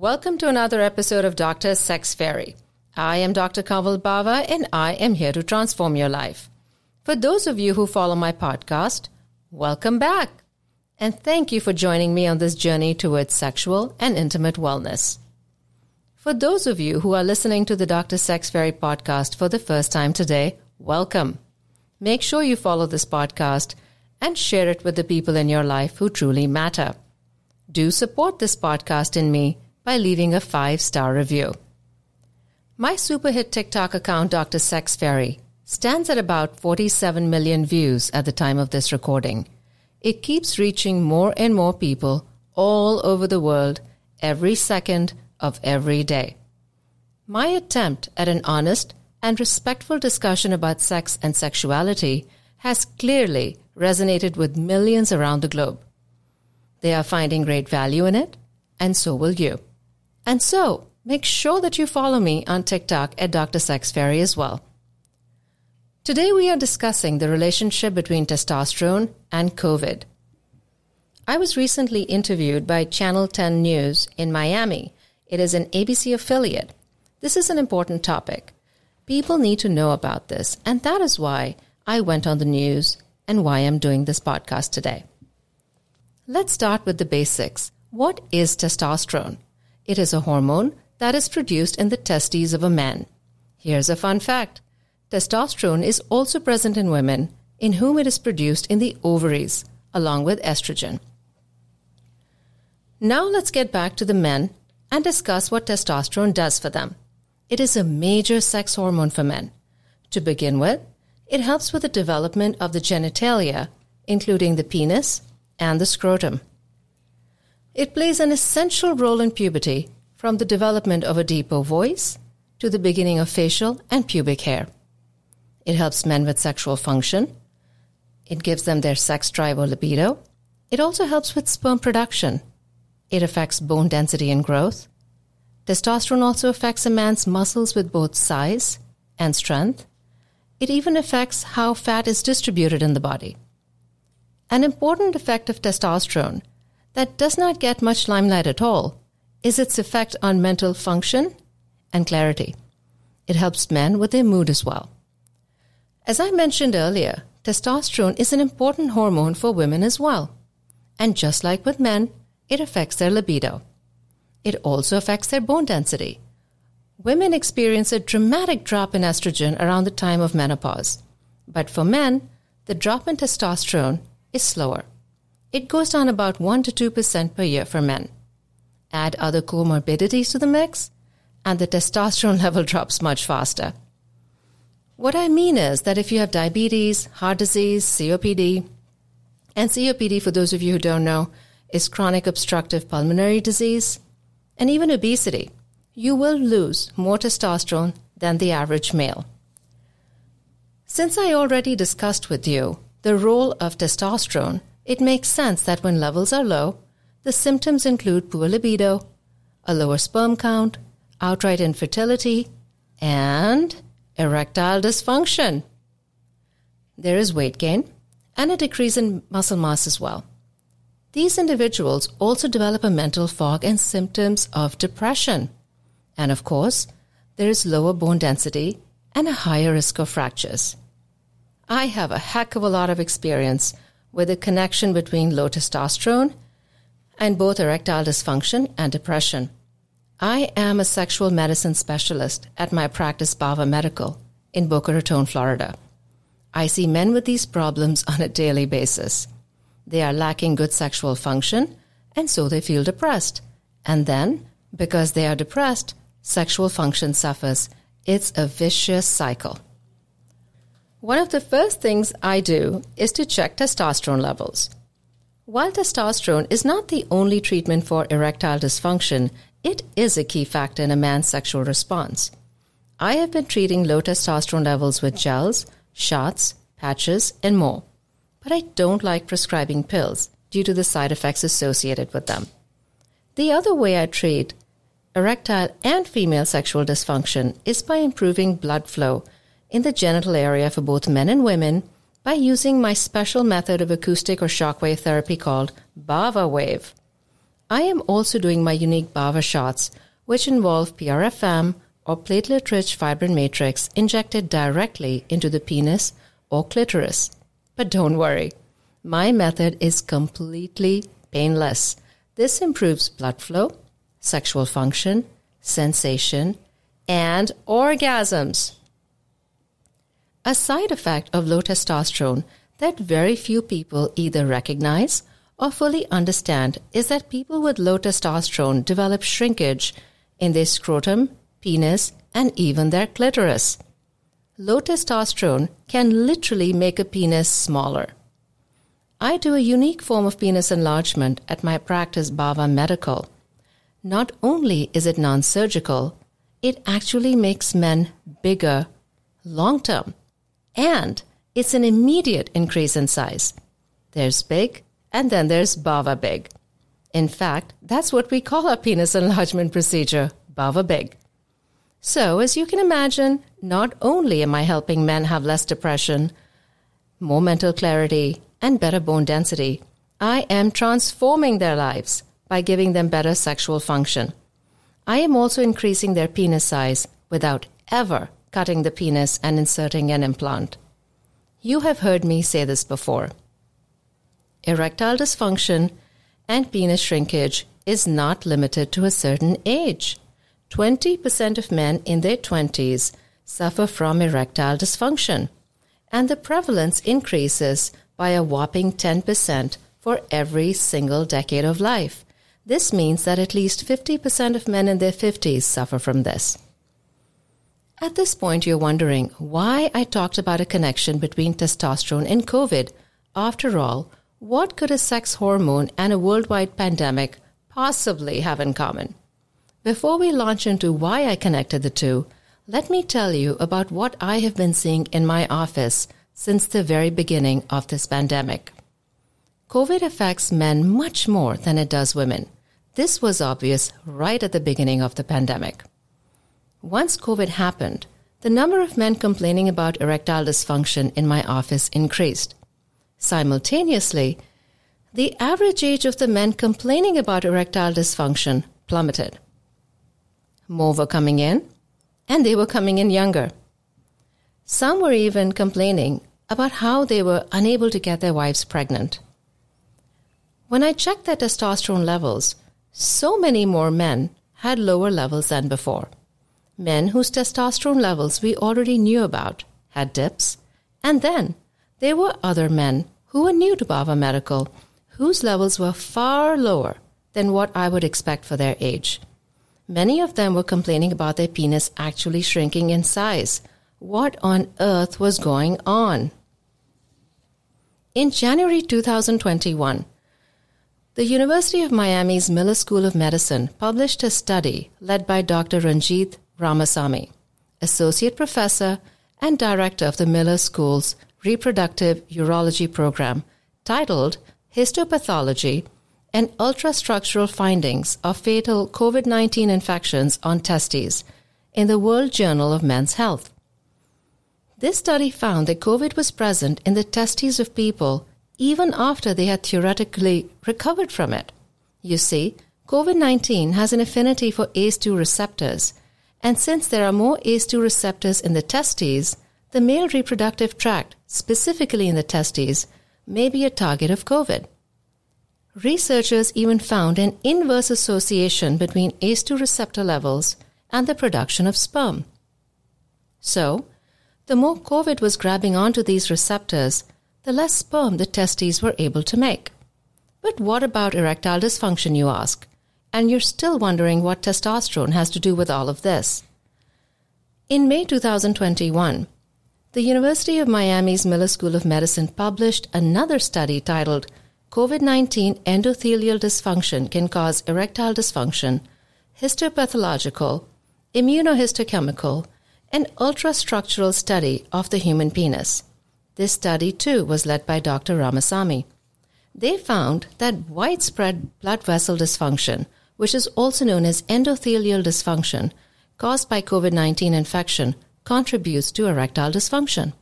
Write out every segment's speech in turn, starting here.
Welcome to another episode of Dr. Sex Fairy. I am Dr. Kanwal Bawa and I am here to transform your life. For those of you who follow my podcast, welcome back. And thank you for joining me on this journey towards sexual and intimate wellness. For those of you who are listening to the Dr. Sex Fairy podcast for the first time today, welcome. Make sure you follow this podcast and share it with the people in your life who truly matter. Do support this podcast in me by leaving a five star review. My super hit TikTok account, Dr. Sex Fairy, stands at about 47 million views at the time of this recording. It keeps reaching more and more people all over the world every second of every day. My attempt at an honest and respectful discussion about sex and sexuality has clearly resonated with millions around the globe. They are finding great value in it, and so will you. And so, make sure that you follow me on TikTok at Dr. Sex Fairy as well. Today we are discussing the relationship between testosterone and COVID. I was recently interviewed by Channel 10 News in Miami. It is an ABC affiliate. This is an important topic. People need to know about this, and that is why I went on the news and why I'm doing this podcast today. Let's start with the basics. What is testosterone? It is a hormone that is produced in the testes of a man. Here's a fun fact testosterone is also present in women in whom it is produced in the ovaries, along with estrogen. Now let's get back to the men and discuss what testosterone does for them. It is a major sex hormone for men. To begin with, it helps with the development of the genitalia, including the penis and the scrotum. It plays an essential role in puberty, from the development of a deeper voice to the beginning of facial and pubic hair. It helps men with sexual function. It gives them their sex drive or libido. It also helps with sperm production. It affects bone density and growth. Testosterone also affects a man's muscles with both size and strength. It even affects how fat is distributed in the body. An important effect of testosterone that does not get much limelight at all is its effect on mental function and clarity. It helps men with their mood as well. As I mentioned earlier, testosterone is an important hormone for women as well. And just like with men, it affects their libido. It also affects their bone density women experience a dramatic drop in estrogen around the time of menopause. But for men, the drop in testosterone is slower. It goes down about 1 to 2% per year for men. Add other comorbidities to the mix, and the testosterone level drops much faster. What I mean is that if you have diabetes, heart disease, COPD, and COPD, for those of you who don't know, is chronic obstructive pulmonary disease, and even obesity, you will lose more testosterone than the average male. Since I already discussed with you the role of testosterone, it makes sense that when levels are low, the symptoms include poor libido, a lower sperm count, outright infertility, and erectile dysfunction. There is weight gain and a decrease in muscle mass as well. These individuals also develop a mental fog and symptoms of depression. And of course, there is lower bone density and a higher risk of fractures. I have a heck of a lot of experience with a connection between low testosterone and both erectile dysfunction and depression. I am a sexual medicine specialist at my practice Bawa Medical in Boca Raton, Florida. I see men with these problems on a daily basis. They are lacking good sexual function, and so they feel depressed. And then, because they are depressed, sexual function suffers. It's a vicious cycle. One of the first things I do is to check testosterone levels. While testosterone is not the only treatment for erectile dysfunction, it is a key factor in a man's sexual response. I have been treating low testosterone levels with gels, shots, patches, and more. But I don't like prescribing pills due to the side effects associated with them. The other way I treat erectile and female sexual dysfunction is by improving blood flow in the genital area for both men and women by using my special method of acoustic or shockwave therapy called Bawa Wave. I am also doing my unique Bawa shots, which involve PRFM or platelet rich fibrin matrix injected directly into the penis or clitoris. But don't worry, my method is completely painless. This improves blood flow, sexual function, sensation, and orgasms. A side effect of low testosterone that very few people either recognize or fully understand is that people with low testosterone develop shrinkage in their scrotum, penis, and even their clitoris. Low testosterone can literally make a penis smaller. I do a unique form of penis enlargement at my practice Bawa Medical. Not only is it non surgical, it actually makes men bigger long term. And it's an immediate increase in size. There's big, and then there's Bawa Big. In fact, that's what we call our penis enlargement procedure, Bawa Big. So, as you can imagine, not only am I helping men have less depression, more mental clarity, and better bone density, I am transforming their lives by giving them better sexual function. I am also increasing their penis size without ever cutting the penis and inserting an implant. You have heard me say this before. Erectile dysfunction and penis shrinkage is not limited to a certain age. 20% of men in their 20s suffer from erectile dysfunction, and the prevalence increases by a whopping 10% for every single decade of life. This means that at least 50% of men in their 50s suffer from this. At this point, you're wondering why I talked about a connection between testosterone and COVID. After all, what could a sex hormone and a worldwide pandemic possibly have in common? Before we launch into why I connected the two, let me tell you about what I have been seeing in my office since the very beginning of this pandemic. COVID affects men much more than it does women. This was obvious right at the beginning of the pandemic. Once COVID happened, the number of men complaining about erectile dysfunction in my office increased. Simultaneously, the average age of the men complaining about erectile dysfunction plummeted. More were coming in, and they were coming in younger. Some were even complaining about how they were unable to get their wives pregnant. When I checked their testosterone levels, so many more men had lower levels than before. Men whose testosterone levels we already knew about had dips, and then there were other men who were new to Bawa Medical whose levels were far lower than what I would expect for their age. Many of them were complaining about their penis actually shrinking in size. What on earth was going on? In January 2021, the University of Miami's Miller School of Medicine published a study led by Dr. Ranjith Ramasamy, Associate Professor and Director of the Miller School's Reproductive Urology Program, titled Histopathology and Ultrastructural Findings of Fatal COVID 19 Infections on Testes in the World Journal of Men's Health. This study found that COVID was present in the testes of people even after they had theoretically recovered from it. You see, COVID 19 has an affinity for ACE2 receptors, and since there are more ACE2 receptors in the testes, the male reproductive tract, specifically in the testes, may be a target of COVID. Researchers even found an inverse association between ACE2 receptor levels and the production of sperm. So, the more COVID was grabbing onto these receptors, the less sperm the testes were able to make. But what about erectile dysfunction, you ask? And you're still wondering what testosterone has to do with all of this. In May 2021, the University of Miami's Miller School of Medicine published another study titled COVID 19 Endothelial Dysfunction Can Cause Erectile Dysfunction, Histopathological, Immunohistochemical, and Ultrastructural Study of the Human Penis. This study, too, was led by Dr. Ramasamy. They found that widespread blood vessel dysfunction, which is also known as endothelial dysfunction, caused by COVID 19 infection, contributes to erectile dysfunction.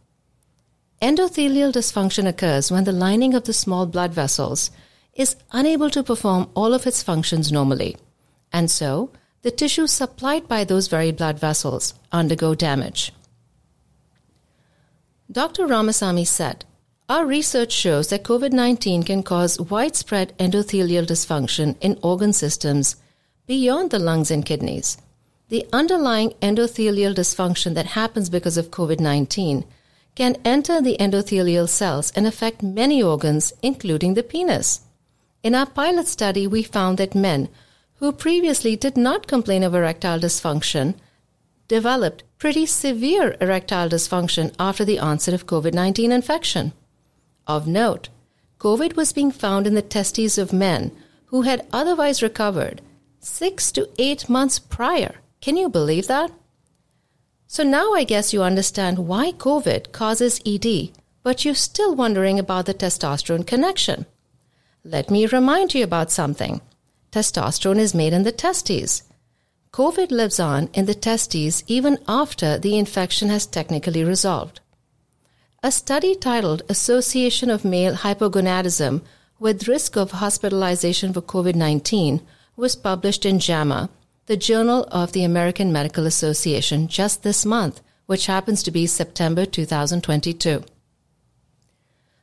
Endothelial dysfunction occurs when the lining of the small blood vessels is unable to perform all of its functions normally. And so, the tissues supplied by those very blood vessels undergo damage. Dr. Ramasamy said, Our research shows that COVID 19 can cause widespread endothelial dysfunction in organ systems beyond the lungs and kidneys. The underlying endothelial dysfunction that happens because of COVID 19 can enter the endothelial cells and affect many organs, including the penis. In our pilot study, we found that men who previously did not complain of erectile dysfunction developed pretty severe erectile dysfunction after the onset of COVID 19 infection. Of note, COVID was being found in the testes of men who had otherwise recovered six to eight months prior. Can you believe that? So now I guess you understand why COVID causes ED, but you're still wondering about the testosterone connection. Let me remind you about something. Testosterone is made in the testes. COVID lives on in the testes even after the infection has technically resolved. A study titled Association of Male Hypogonadism with Risk of Hospitalization for COVID 19 was published in JAMA, the Journal of the American Medical Association, just this month, which happens to be September 2022.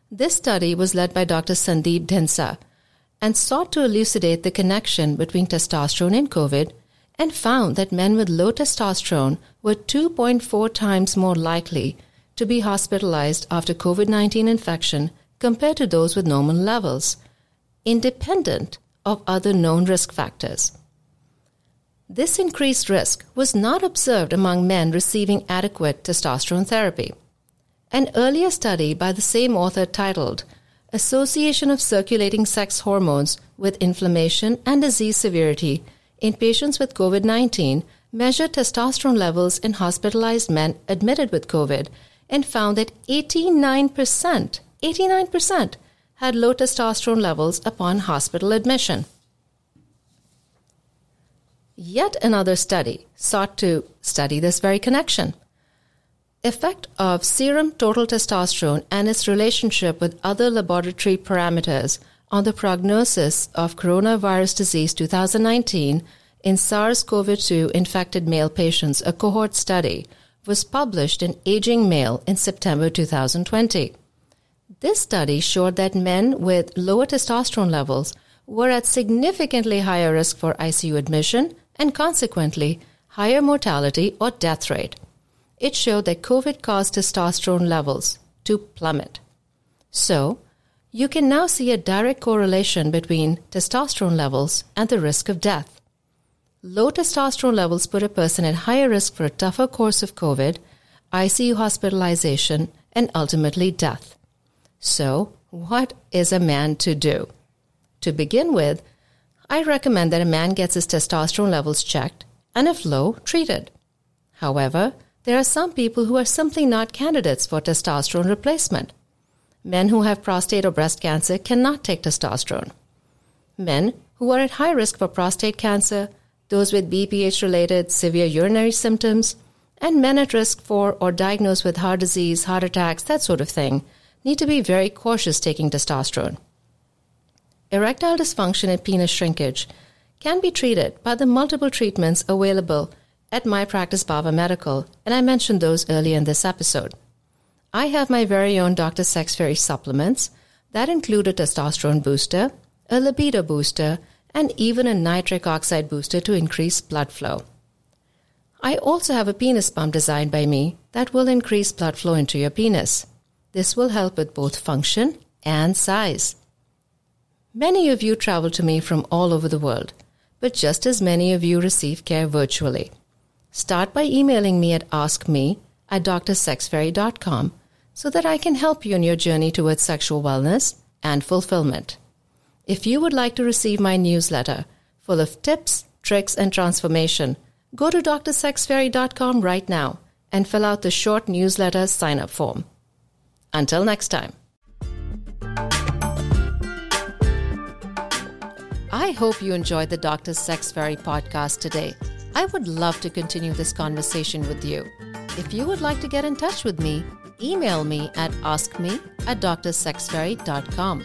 This study was led by Dr. Sandeep Dhindsa and sought to elucidate the connection between testosterone and COVID and found that men with low testosterone were 2.4 times more likely to be hospitalized after COVID 19 infection compared to those with normal levels, independent of other known risk factors. This increased risk was not observed among men receiving adequate testosterone therapy. An earlier study by the same author titled Association of Circulating Sex Hormones with Inflammation and Disease Severity in patients with COVID 19 measured testosterone levels in hospitalized men admitted with COVID and found that 89%, 89% had low testosterone levels upon hospital admission. Yet another study sought to study this very connection. Effect of serum total testosterone and its relationship with other laboratory parameters on the prognosis of coronavirus disease 2019 in SARS CoV 2 infected male patients, a cohort study, was published in Aging Male in September 2020. This study showed that men with lower testosterone levels were at significantly higher risk for ICU admission and consequently higher mortality or death rate. It showed that COVID caused testosterone levels to plummet. So, you can now see a direct correlation between testosterone levels and the risk of death. Low testosterone levels put a person at higher risk for a tougher course of COVID, ICU hospitalization, and ultimately death. So, what is a man to do? To begin with, I recommend that a man gets his testosterone levels checked and, if low, treated. However, there are some people who are simply not candidates for testosterone replacement. Men who have prostate or breast cancer cannot take testosterone. Men who are at high risk for prostate cancer, those with BPH related severe urinary symptoms, and men at risk for or diagnosed with heart disease, heart attacks, that sort of thing, need to be very cautious taking testosterone. Erectile dysfunction and penis shrinkage can be treated by the multiple treatments available at My Practice Bawa Medical, and I mentioned those earlier in this episode. I have my very own Dr. Sex Fairy supplements that include a testosterone booster, a libido booster, and even a nitric oxide booster to increase blood flow. I also have a penis pump designed by me that will increase blood flow into your penis. This will help with both function and size. Many of you travel to me from all over the world, but just as many of you receive care virtually. Start by emailing me at askme at drsexfairy.com so that I can help you in your journey towards sexual wellness and fulfillment. If you would like to receive my newsletter full of tips, tricks, and transformation, go to drsexfairy.com right now and fill out the short newsletter sign up form. Until next time. I hope you enjoyed the Dr. Sex Fairy podcast today. I would love to continue this conversation with you. If you would like to get in touch with me, email me at askme at drsexfairy.com.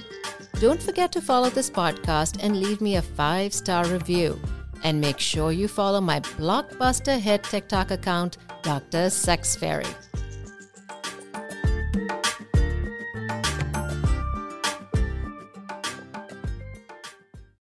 Don't forget to follow this podcast and leave me a five star review. And make sure you follow my blockbuster hit TikTok account, Dr. Sex Fairy.